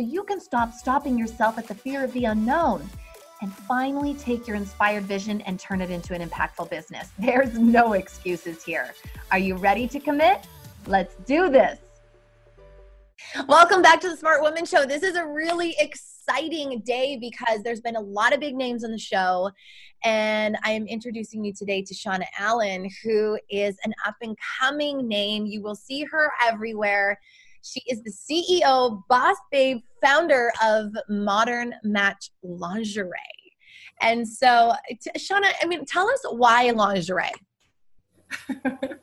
so you can stop stopping yourself at the fear of the unknown and finally take your inspired vision and turn it into an impactful business. There's no excuses here. Are you ready to commit? Let's do this. Welcome back to the Smart Woman Show. This is a really exciting day because there's been a lot of big names on the show. And I am introducing you today to Shauna Allan, who is an up and coming name. You will see her everywhere. She is the CEO, boss babe, founder of Modern Match Lingerie. And so, t- Shauna, I mean, tell us why lingerie. um,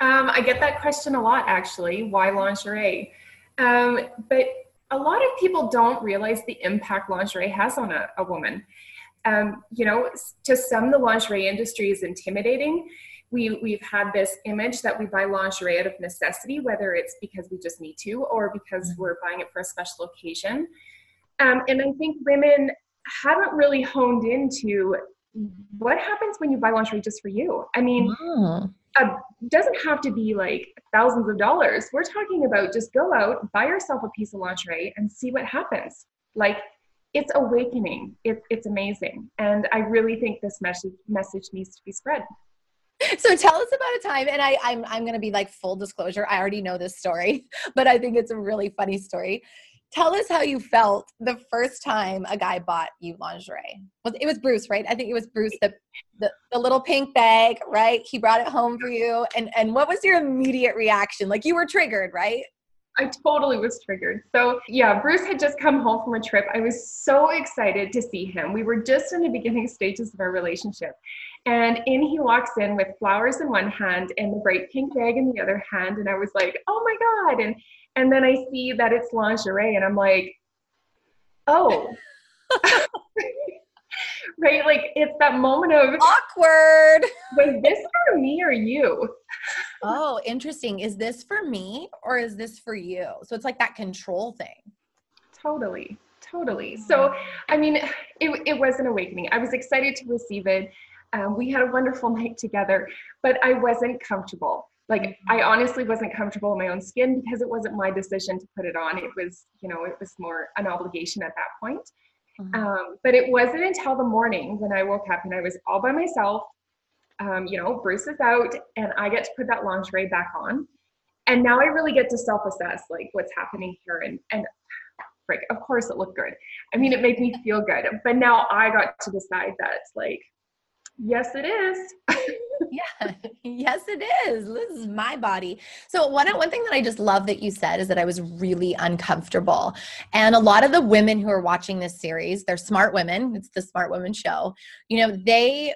I get that question a lot, actually. Why lingerie? Um, but a lot of people don't realize the impact lingerie has on a, a woman. Um, you know, to some, the lingerie industry is intimidating we we've had this image that we buy lingerie out of necessity, whether it's because we just need to or because mm-hmm. we're buying it for a special occasion. Um, and I think women haven't really honed into what happens when you buy lingerie just for you. I mean, oh. doesn't have to be like thousands of dollars. We're talking about just go out, buy yourself a piece of lingerie, and see what happens. Like it's awakening. It, it's amazing, and I really think this message message needs to be spread. so tell us about a time and I, I'm I'm gonna be like full disclosure. I already know this story, but I think it's a really funny story. Tell us how you felt the first time a guy bought you lingerie. It was Bruce, right? I think it was Bruce, the, the, the little pink bag, right? He brought it home for you. And and what was your immediate reaction? Like you were triggered, right? I totally was triggered. So, yeah, Bruce had just come home from a trip. I was so excited to see him. We were just in the beginning stages of our relationship. And in he walks in with flowers in one hand and the bright pink bag in the other hand. And I was like, oh my God. And and then I see that it's lingerie and I'm like, oh. right? Like it's that moment of awkward. Was this for me or you? Oh, interesting. Is this for me or is this for you? So it's like that control thing. Totally. Totally. So, I mean, it, it was an awakening. I was excited to receive it. Um, we had a wonderful night together, but I wasn't comfortable. Like, I honestly wasn't comfortable in my own skin because it wasn't my decision to put it on. It was, you know, it was more an obligation at that point. Mm-hmm. Um, but it wasn't until the morning when I woke up and I was all by myself. Um, you know, Bruce is out and I get to put that lingerie back on. And now I really get to self assess like what's happening here. And, and frick, of course it looked good. I mean, it made me feel good. But now I got to decide that, it's like, yes, it is. yeah, yes, it is. This is my body. So one one thing that I just love that you said is that I was really uncomfortable, and a lot of the women who are watching this series, they're smart women. It's the Smart Women Show. You know, they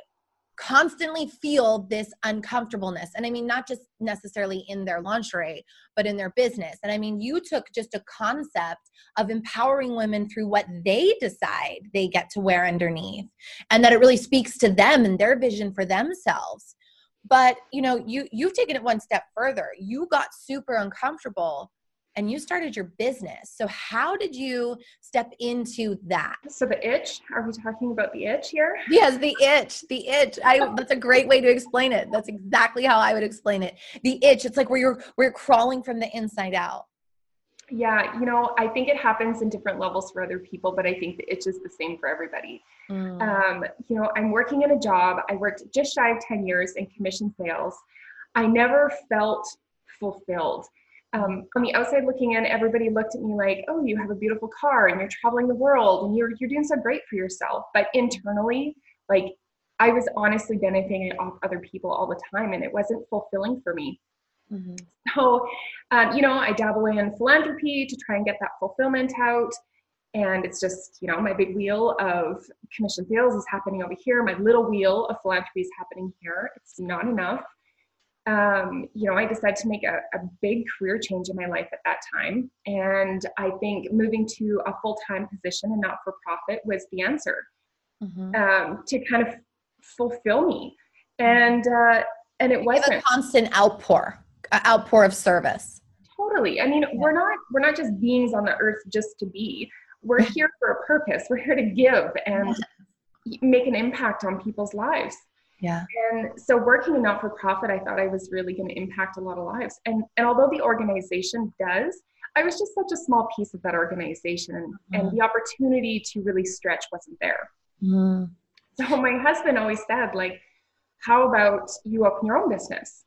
constantly feel this uncomfortableness. And I mean, not just necessarily in their lingerie, but in their business. And I mean, you took just a concept of empowering women through what they decide they get to wear underneath, and that it really speaks to them and their vision for themselves. But you know, you you've taken it one step further. You got super uncomfortable and you started your business. So how did you step into that? So the itch, are we talking about the itch here? Yes, the itch, the itch. I that's a great way to explain it. That's exactly how I would explain it. The itch, it's like where you're where you're crawling from the inside out. Yeah, you know, I think it happens in different levels for other people, but I think the itch is the same for everybody. Mm. Um, you know, I'm working in a job. I worked just shy of 10 years in commission sales. I never felt fulfilled um, on the outside looking in, everybody looked at me like, "Oh, you have a beautiful car and you're traveling the world and you're you're doing so great for yourself." But internally, like I was honestly benefiting off other people all the time, and it wasn't fulfilling for me. Mm-hmm. So, um, you know, I dabble in philanthropy to try and get that fulfillment out. And it's just, you know, my big wheel of commission sales is happening over here. My little wheel of philanthropy is happening here. It's not enough. Um, you know, I decided to make a, a, big career change in my life at that time. And I think moving to a full time position and not for profit was the answer mm-hmm. um, to kind of fulfill me. And, uh, and it wasn't a constant outpour, outpour of service. Totally. I mean, yeah. we're not, we're not just beings on the earth just to be, we're here for a purpose. We're here to give and yeah. make an impact on people's lives. Yeah. And so working in not for profit, I thought I was really going to impact a lot of lives. And and although the organization does, I was just such a small piece of that organization and, mm. and the opportunity to really stretch wasn't there. Mm. So my husband always said, like, how about you open your own business?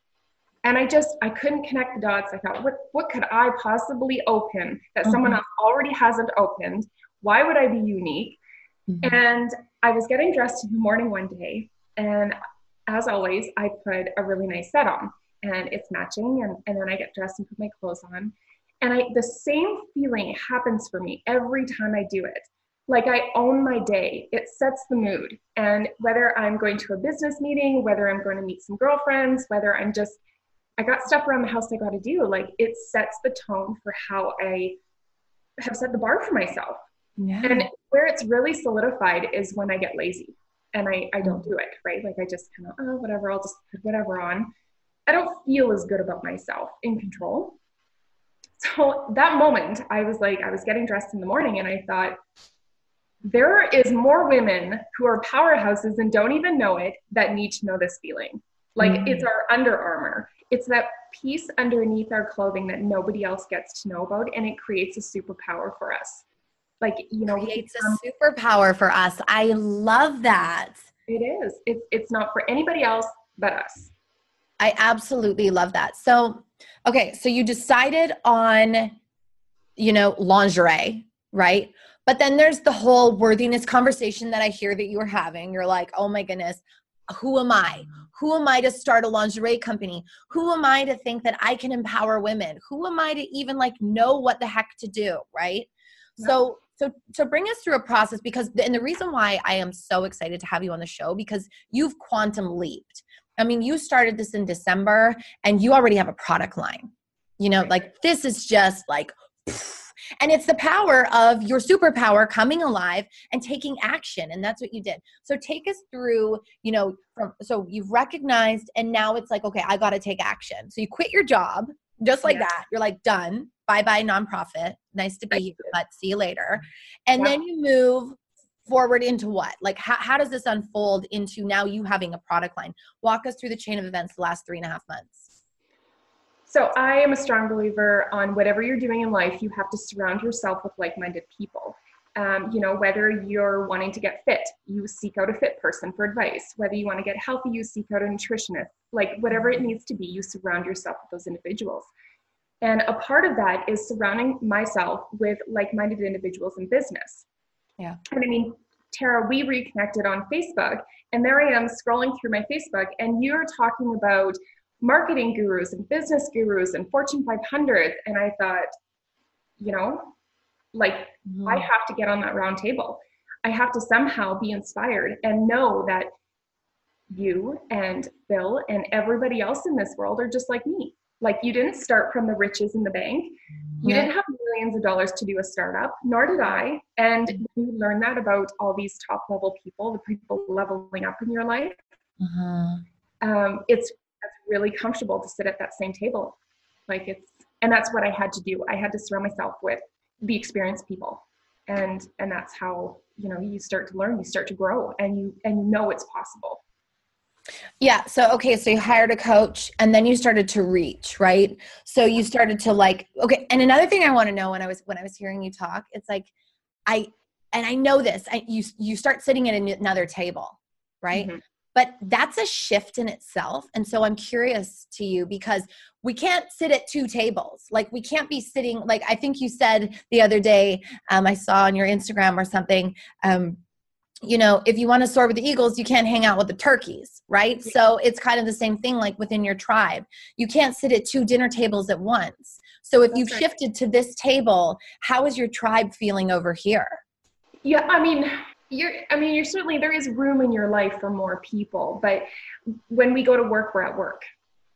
And I just I couldn't connect the dots. I thought, what what could I possibly open that mm-hmm. someone else already hasn't opened? Why would I be unique? Mm-hmm. And I was getting dressed in the morning one day and as always, I put a really nice set on and it's matching. And, and then I get dressed and put my clothes on. And I, the same feeling happens for me every time I do it. Like I own my day, it sets the mood. And whether I'm going to a business meeting, whether I'm going to meet some girlfriends, whether I'm just, I got stuff around the house I got to do, like it sets the tone for how I have set the bar for myself. Yeah. And where it's really solidified is when I get lazy and I, I don't do it, right? Like I just kind of, oh, whatever, I'll just put whatever on. I don't feel as good about myself in control. So that moment, I was like, I was getting dressed in the morning and I thought, there is more women who are powerhouses and don't even know it that need to know this feeling. Like mm-hmm. it's our Under Armour. It's that piece underneath our clothing that nobody else gets to know about, and it creates a superpower for us like you know creates a superpower for us i love that it is it's, it's not for anybody else but us i absolutely love that so okay so you decided on you know lingerie right but then there's the whole worthiness conversation that i hear that you're having you're like oh my goodness who am I? Who am I to start a lingerie company? Who am I to think that I can empower women? Who am I to even like know what the heck to do? Right. So so to bring us through a process because and the reason why I am so excited to have you on the show because you've quantum leaped. I mean, you started this in December and you already have a product line. You know, like this is just like and it's the power of your superpower coming alive and taking action and that's what you did. So take us through you know from so you've recognized and now it's like okay i got to take action. So you quit your job just like yeah. that you're like done. Bye bye nonprofit. Nice to be here but see you later. And yeah. then you move forward into what? Like how, how does this unfold into now you having a product line? Walk us through the chain of events the last three and a half months. So i am a strong believer on whatever you're doing in life you have to surround yourself with like-minded people um, you know whether you're wanting to get fit you seek out a fit person for advice whether you want to get healthy you seek out a nutritionist like whatever it needs to be you surround yourself with those individuals and a part of that is surrounding myself with like minded individuals in business. Yeah. And I mean, Tara, we reconnected on Facebook, and there I am scrolling through my Facebook, and you're talking about marketing gurus and business gurus and Fortune 500. And I thought, you know, like mm-hmm. I have to get on that round table. I have to somehow be inspired and know that you and Bill and everybody else in this world are just like me. Like you didn't start from the riches in the bank. You yeah. didn't have millions of dollars to do a startup, nor did I. And you learn that about all these top level people, the people leveling up in your life. Uh-huh. Um, it's, it's really comfortable to sit at that same table. Like it's, and that's what I had to do. I had to surround myself with the experienced people. And, and that's how, you know, you start to learn, you start to grow and you, and you know it's possible. Yeah. So, okay. So you hired a coach and then you started to reach, right? So you started to like, okay. And another thing I want to know when I was, when I was hearing you talk, it's like, I, and I know this, I, you, you start sitting at another table, right? Mm-hmm. But that's a shift in itself. And so I'm curious to you because we can't sit at two tables. Like we can't be sitting, like I think you said the other day, um, I saw on your Instagram or something, um, you know, if you want to soar with the eagles, you can't hang out with the turkeys, right? So it's kind of the same thing like within your tribe. You can't sit at two dinner tables at once. So if That's you've right. shifted to this table, how is your tribe feeling over here? Yeah, I mean, you're I mean, you're certainly there is room in your life for more people, but when we go to work, we're at work.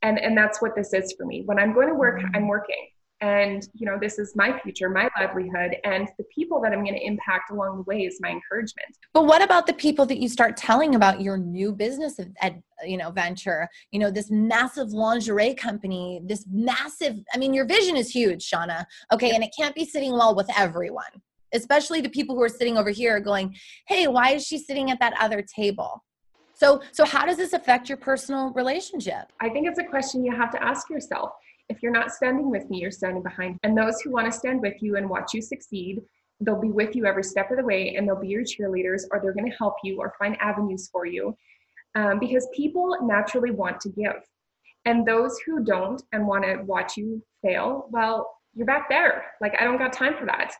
and and that's what this is for me. When i'm going to work mm-hmm. i'm working. And you know this is my future my livelihood and the people that i'm going to impact along the way is my encouragement. But what about the people that you start telling about your new business at you know venture? You know this massive lingerie company this massive i mean your vision is huge shauna. Okay and it can't be sitting well with everyone especially the people who are sitting over here going hey why is she sitting at that other table so so how does this affect your personal relationship i think it's a question you have to ask yourself if you're not standing with me, you're standing behind. And those who want to stand with you and watch you succeed, they'll be with you every step of the way and they'll be your cheerleaders or they're going to help you or find avenues for you. Um, because people naturally want to give. And those who don't and want to watch you fail, well, you're back there. Like, I don't got time for that.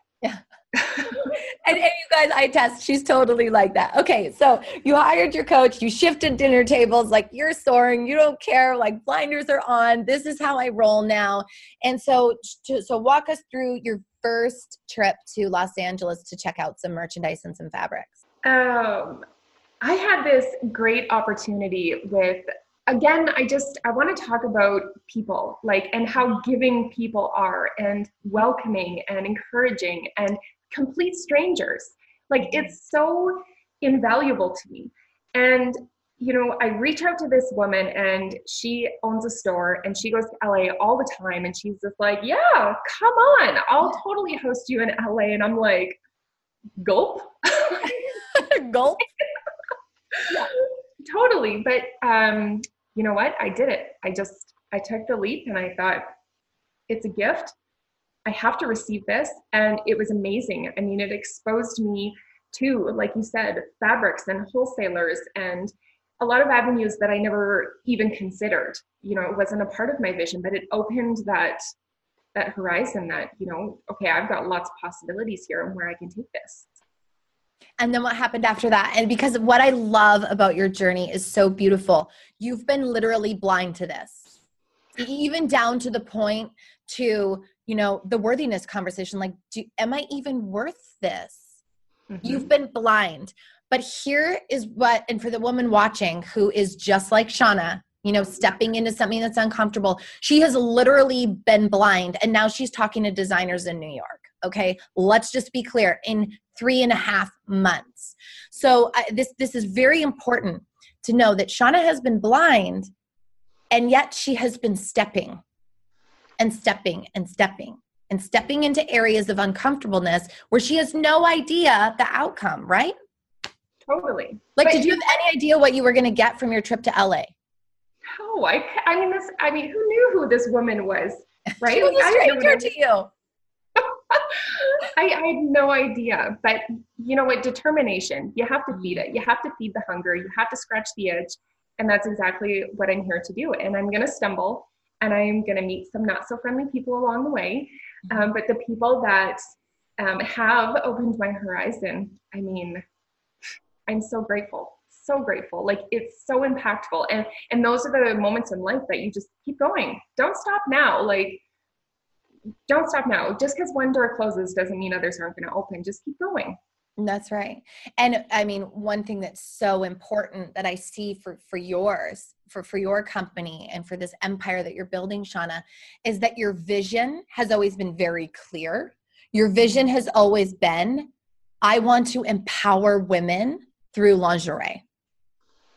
And, and, you guys, I test. She's totally like that. Okay, so you hired your coach, you shifted dinner tables, like you're soaring, you don't care, like blinders are on. This is how I roll now. And so, to, so walk us through your first trip to Los Angeles to check out some merchandise and some fabrics. Um, I had this great opportunity with again i just i want to talk about people like and how giving people are and welcoming and encouraging and complete strangers. Like it's so invaluable to me. And you know, I reach out to this woman and she owns a store and she goes to LA all the time and she's just like, Yeah, come on, I'll totally host you in LA. And I'm like, Gulp. Gulp. yeah, totally. But um, you know what? I did it. I just I took the leap and I thought, it's a gift. I have to receive this. And it was amazing. I mean, it exposed me to, like you said, fabrics and wholesalers and a lot of avenues that I never even considered. You know, it wasn't a part of my vision, but it opened that that horizon that, you know, okay, I've got lots of possibilities here and where I can take this. And then what happened after that? And because what I love about your journey is so beautiful. You've been literally blind to this. Even down to the point to you know the worthiness conversation like do, am i even worth this? Mm-hmm. you've been blind. But here is what and for the woman watching who is just like shauna you know stepping into something that's uncomfortable she has literally been blind and now she's talking to designers in new york okay? Let's just be clear in three and a half months. So uh, this this is very important to know that shauna has been blind and yet she has been stepping and stepping and stepping and stepping into areas of uncomfortableness where she has no idea the outcome, right? Totally. Like, but did you have any idea what you were going to get from your trip to LA? No, I, I mean, this, I mean, who knew who this woman was, right? she was a stranger to you. I, I, had no idea, but you know what? Determination. You have to feed it. You have to feed the hunger. You have to scratch the itch, and that's exactly what I'm here to do. And I'm going to stumble and I'm going to meet some not so friendly people along the way. Mm-hmm. Um, but the people that um, have opened my horizon, I mean, I'm so grateful, so grateful. Like it's so impactful, and and those are the moments in life that you just keep going. Don't stop now. Like don't stop now. Just because one door closes doesn't mean others aren't going to open. Just keep going. That's right. And I mean, one thing that's so important that I see for for yours, for for your company and for this empire that you're building, Shauna, is that your vision has always been very clear. Your vision has always been I want to empower women through lingerie.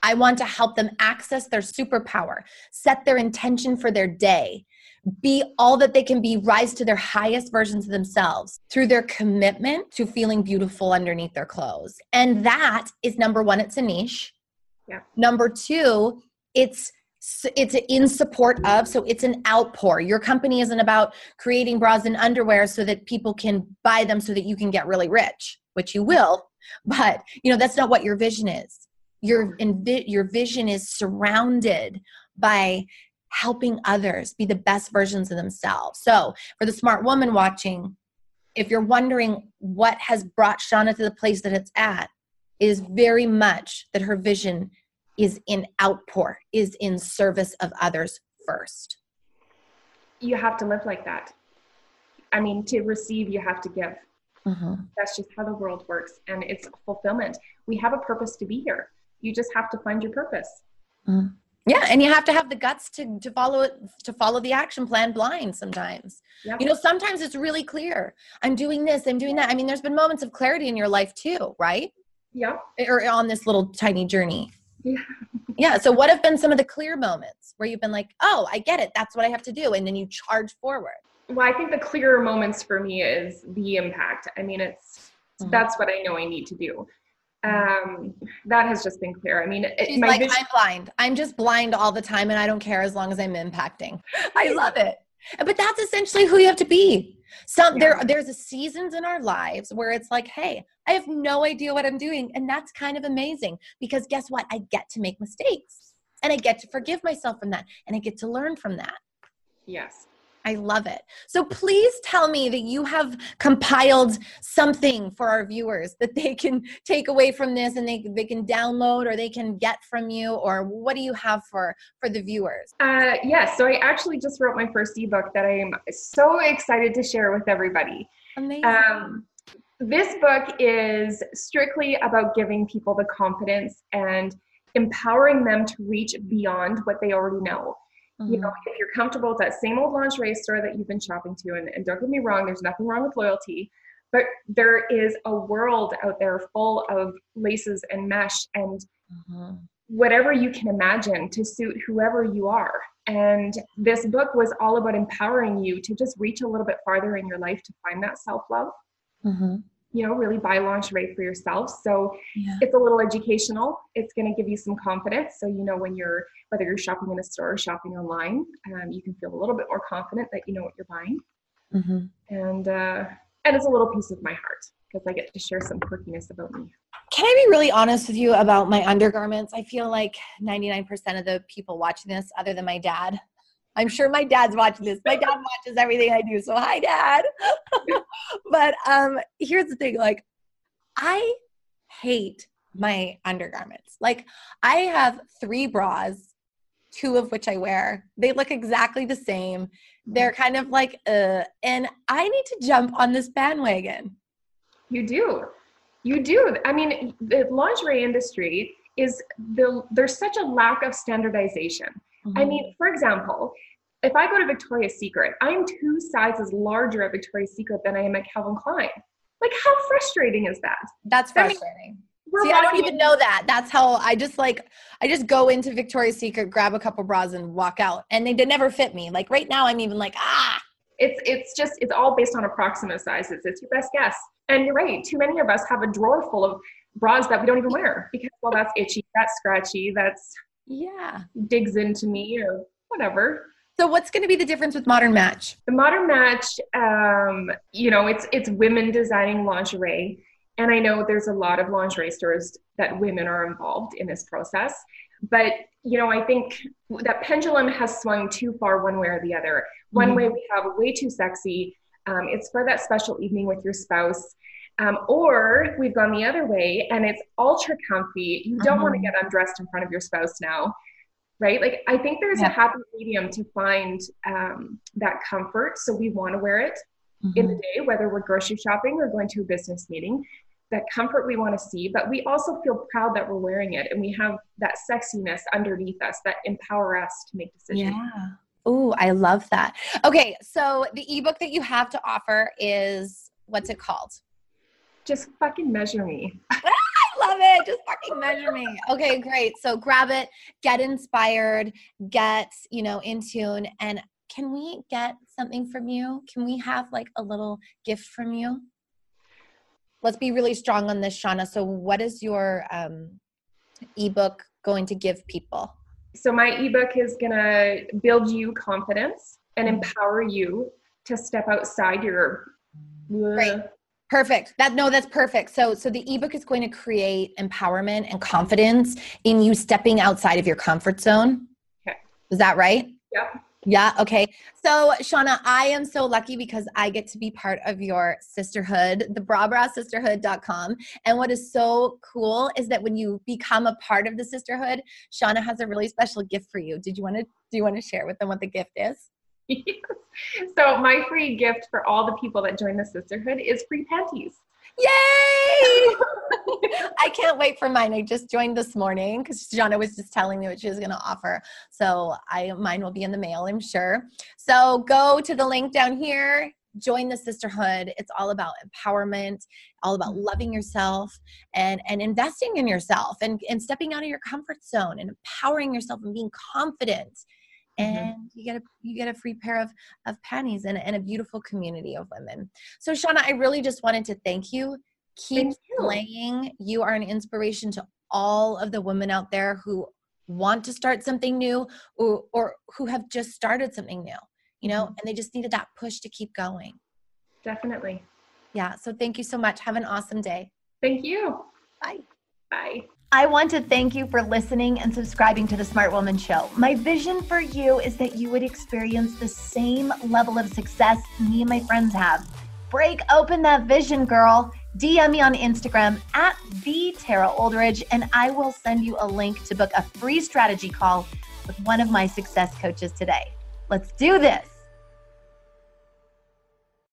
I want to help them access their superpower, set their intention for their day, be all that they can be, rise to their highest versions of themselves through their commitment to feeling beautiful underneath their clothes. And that is number one, it's a niche. Yeah. Number two, it's it's in support of so it's an outpour your company isn't about creating bras and underwear so that people can buy them so that you can get really rich which you will but you know that's not what your vision is your your vision is surrounded by helping others be the best versions of themselves. So, for the smart woman watching, if you're wondering what has brought Shauna to the place that it's at, is very much that her vision is in outpour, is in service of others first. You have to live like that. I mean, to receive, you have to give. Mm-hmm. That's just how the world works. And it's fulfillment. We have a purpose to be here. You just have to find your purpose. Mm. Yeah, and you have to have the guts to to follow it to follow the action plan blind sometimes. Yep. You know, sometimes it's really clear. I'm doing this, I'm doing that. I mean, there's been moments of clarity in your life too, right? Yeah. Or on this little tiny journey. Yeah. yeah. So what have been some of the clear moments where you've been like, oh, I get it. That's what I have to do. And then you charge forward. Well, I think the clearer moments for me is the impact. I mean, it's mm-hmm. that's what I know I need to do um that has just been clear. I mean it, like vision- i'm blind. I'm just blind all the time and i don't care as long as i'm impacting. I love it. But that's essentially who you have to be. Some yeah. there there's a seasons in our lives where it's like hey i have no idea what i'm doing and that's kind of amazing because guess what? I get to make mistakes and i get to forgive myself from that and i get to learn from that. Yes I love it. So please tell me that you have compiled something for our viewers that they can take away from this and they, they can download or they can get from you or what do you have for for the viewers? Uh, yes, yeah, so I actually just wrote my first ebook that I am so excited to share with everybody. Amazing. Um, this book is strictly about giving people the confidence and empowering them to reach beyond what they already know. Mm-hmm. You know, if you're comfortable with that same old lingerie store that you've been shopping to, and, and don't get me wrong, there's nothing wrong with loyalty, but there is a world out there full of laces and mesh and mm-hmm. whatever you can imagine to suit whoever you are. And this book was all about empowering you to just reach a little bit farther in your life to find that self love. Mm-hmm you know, really buy lingerie for yourself. So yeah. it's a little educational. It's going to give you some confidence. So, you know, when you're, whether you're shopping in a store or shopping online, um, you can feel a little bit more confident that you know what you're buying. Mm-hmm. And, uh, and it's a little piece of my heart because I get to share some quirkiness about me. Can I be really honest with you about my undergarments? I feel like 99% of the people watching this, other than my dad, I'm sure my dad's watching this. My dad watches everything I do. So hi dad. but um here's the thing like I hate my undergarments. Like I have 3 bras, two of which I wear. They look exactly the same. They're kind of like uh and I need to jump on this bandwagon. You do. You do. I mean, the lingerie industry is the there's such a lack of standardization. Mm-hmm. I mean, for example, if I go to Victoria's Secret, I'm two sizes larger at Victoria's Secret than I am at Calvin Klein. Like, how frustrating is that? That's frustrating. I mean, See, I don't even know that. That's how I just like I just go into Victoria's Secret, grab a couple bras, and walk out, and they, they never fit me. Like right now, I'm even like ah. It's it's just it's all based on approximate sizes. It's your best guess. And you're right. Too many of us have a drawer full of bras that we don't even wear because well, that's itchy, that's scratchy, that's yeah digs into me or whatever. So what's going to be the difference with Modern Match? The Modern Match, um, you know, it's it's women designing lingerie, and I know there's a lot of lingerie stores that women are involved in this process. But you know, I think that pendulum has swung too far one way or the other. One mm-hmm. way we have way too sexy. Um, it's for that special evening with your spouse. Um, or we've gone the other way and it's ultra comfy. You don't mm-hmm. want to get undressed in front of your spouse now right? Like I think there's yeah. a happy medium to find um, that comfort. So we want to wear it mm-hmm. in the day, whether we're grocery shopping or going to a business meeting. That comfort we want to see, but we also feel proud that we're wearing it, and we have that sexiness underneath us that empower us to make decisions. Yeah. Oh, I love that. Okay, so the ebook that you have to offer is what's it called? Just fucking measure me. I love it. Just fucking measure me. Okay, great. So grab it, get inspired, get, you know, in tune. And can we get something from you? Can we have like a little gift from you? Let's be really strong on this, Shauna. So, what is your um, ebook going to give people? So, my ebook is going to build you confidence and empower you to step outside your Great. Perfect. That no, that's perfect. So so the ebook is going to create empowerment and confidence in you stepping outside of your comfort zone. Okay. Is that right? Yeah. Yeah, okay. So, Shauna, I am so lucky because I get to be part of your sisterhood, the brabrasisterhood.com. And what is so cool is that when you become a part of the sisterhood, Shauna has a really special gift for you. Did you want to do you want to share with them what the gift is? so my free gift for all the people that join the sisterhood is free panties. Yay! I can't wait for mine. I just joined this morning because Shauna was just telling me what she was going to offer. So I mine will be in the mail, I'm sure. So go to the link down here. Join the sisterhood. It's all about empowerment, all about mm-hmm. loving yourself and and investing in yourself and and stepping out of your comfort zone and empowering yourself and being confident. And mm-hmm. you get a you get a free pair of of panties and, and a beautiful community of women. So shauna i really just wanted to thank you. Keep thank you. playing. You are an inspiration to all of the women out there who want to start something new or, or who have just started something new you know mm-hmm. and they just needed that push to keep going. Definitely. Yeah so thank you so much. Have an awesome day. Thank you. Bye. Bye I want to thank you for listening and subscribing to the Smart Woman Show. My vision for you is that you would experience the same level of success me and my friends have. Break open that vision, girl. DM me on Instagram at the Tara Oldridge, and I will send you a link to book a free strategy call with one of my success coaches today. Let's do this.